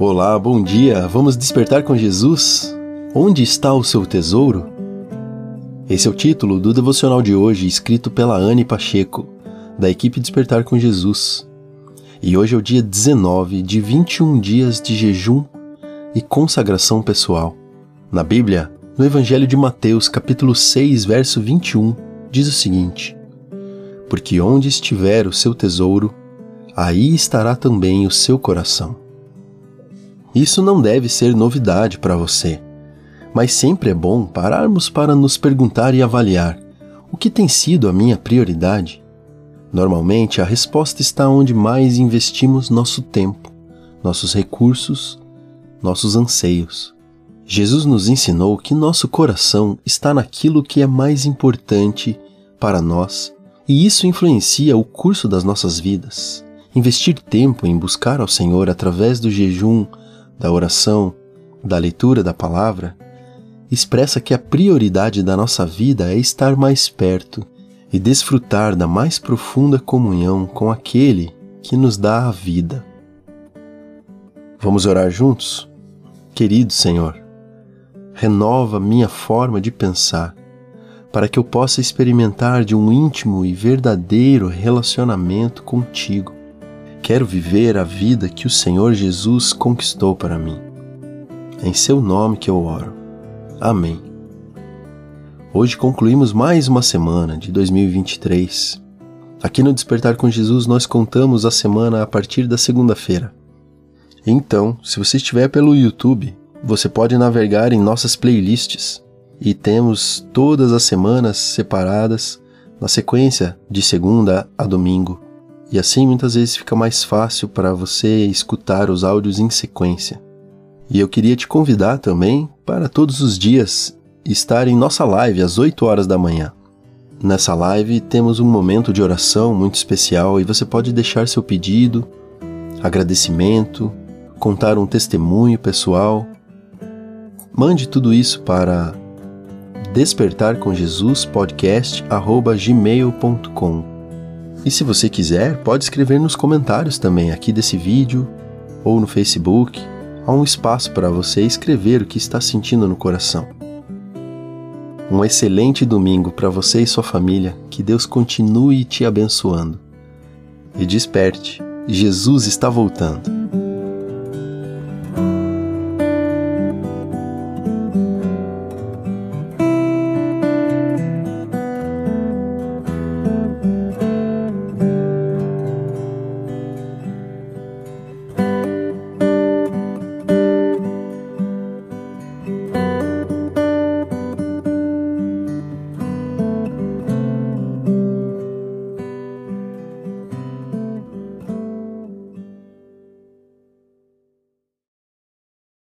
Olá, bom dia. Vamos despertar com Jesus? Onde está o seu tesouro? Esse é o título do devocional de hoje, escrito pela Anne Pacheco, da equipe Despertar com Jesus. E hoje é o dia 19 de 21 dias de jejum e consagração pessoal. Na Bíblia, no Evangelho de Mateus, capítulo 6, verso 21, diz o seguinte: Porque onde estiver o seu tesouro, aí estará também o seu coração. Isso não deve ser novidade para você, mas sempre é bom pararmos para nos perguntar e avaliar o que tem sido a minha prioridade. Normalmente a resposta está onde mais investimos nosso tempo, nossos recursos, nossos anseios. Jesus nos ensinou que nosso coração está naquilo que é mais importante para nós e isso influencia o curso das nossas vidas. Investir tempo em buscar ao Senhor através do jejum, da oração, da leitura da palavra, expressa que a prioridade da nossa vida é estar mais perto e desfrutar da mais profunda comunhão com aquele que nos dá a vida. Vamos orar juntos? Querido Senhor, renova minha forma de pensar para que eu possa experimentar de um íntimo e verdadeiro relacionamento contigo Quero viver a vida que o Senhor Jesus conquistou para mim. É em seu nome que eu oro. Amém. Hoje concluímos mais uma semana de 2023. Aqui no Despertar com Jesus nós contamos a semana a partir da segunda-feira. Então, se você estiver pelo YouTube, você pode navegar em nossas playlists e temos todas as semanas separadas na sequência de segunda a domingo. E assim muitas vezes fica mais fácil para você escutar os áudios em sequência. E eu queria te convidar também para todos os dias estar em nossa live às 8 horas da manhã. Nessa live temos um momento de oração muito especial e você pode deixar seu pedido, agradecimento, contar um testemunho pessoal. Mande tudo isso para despertarcomjesuspodcast@gmail.com e se você quiser, pode escrever nos comentários também aqui desse vídeo ou no Facebook. Há um espaço para você escrever o que está sentindo no coração. Um excelente domingo para você e sua família. Que Deus continue te abençoando. E desperte, Jesus está voltando.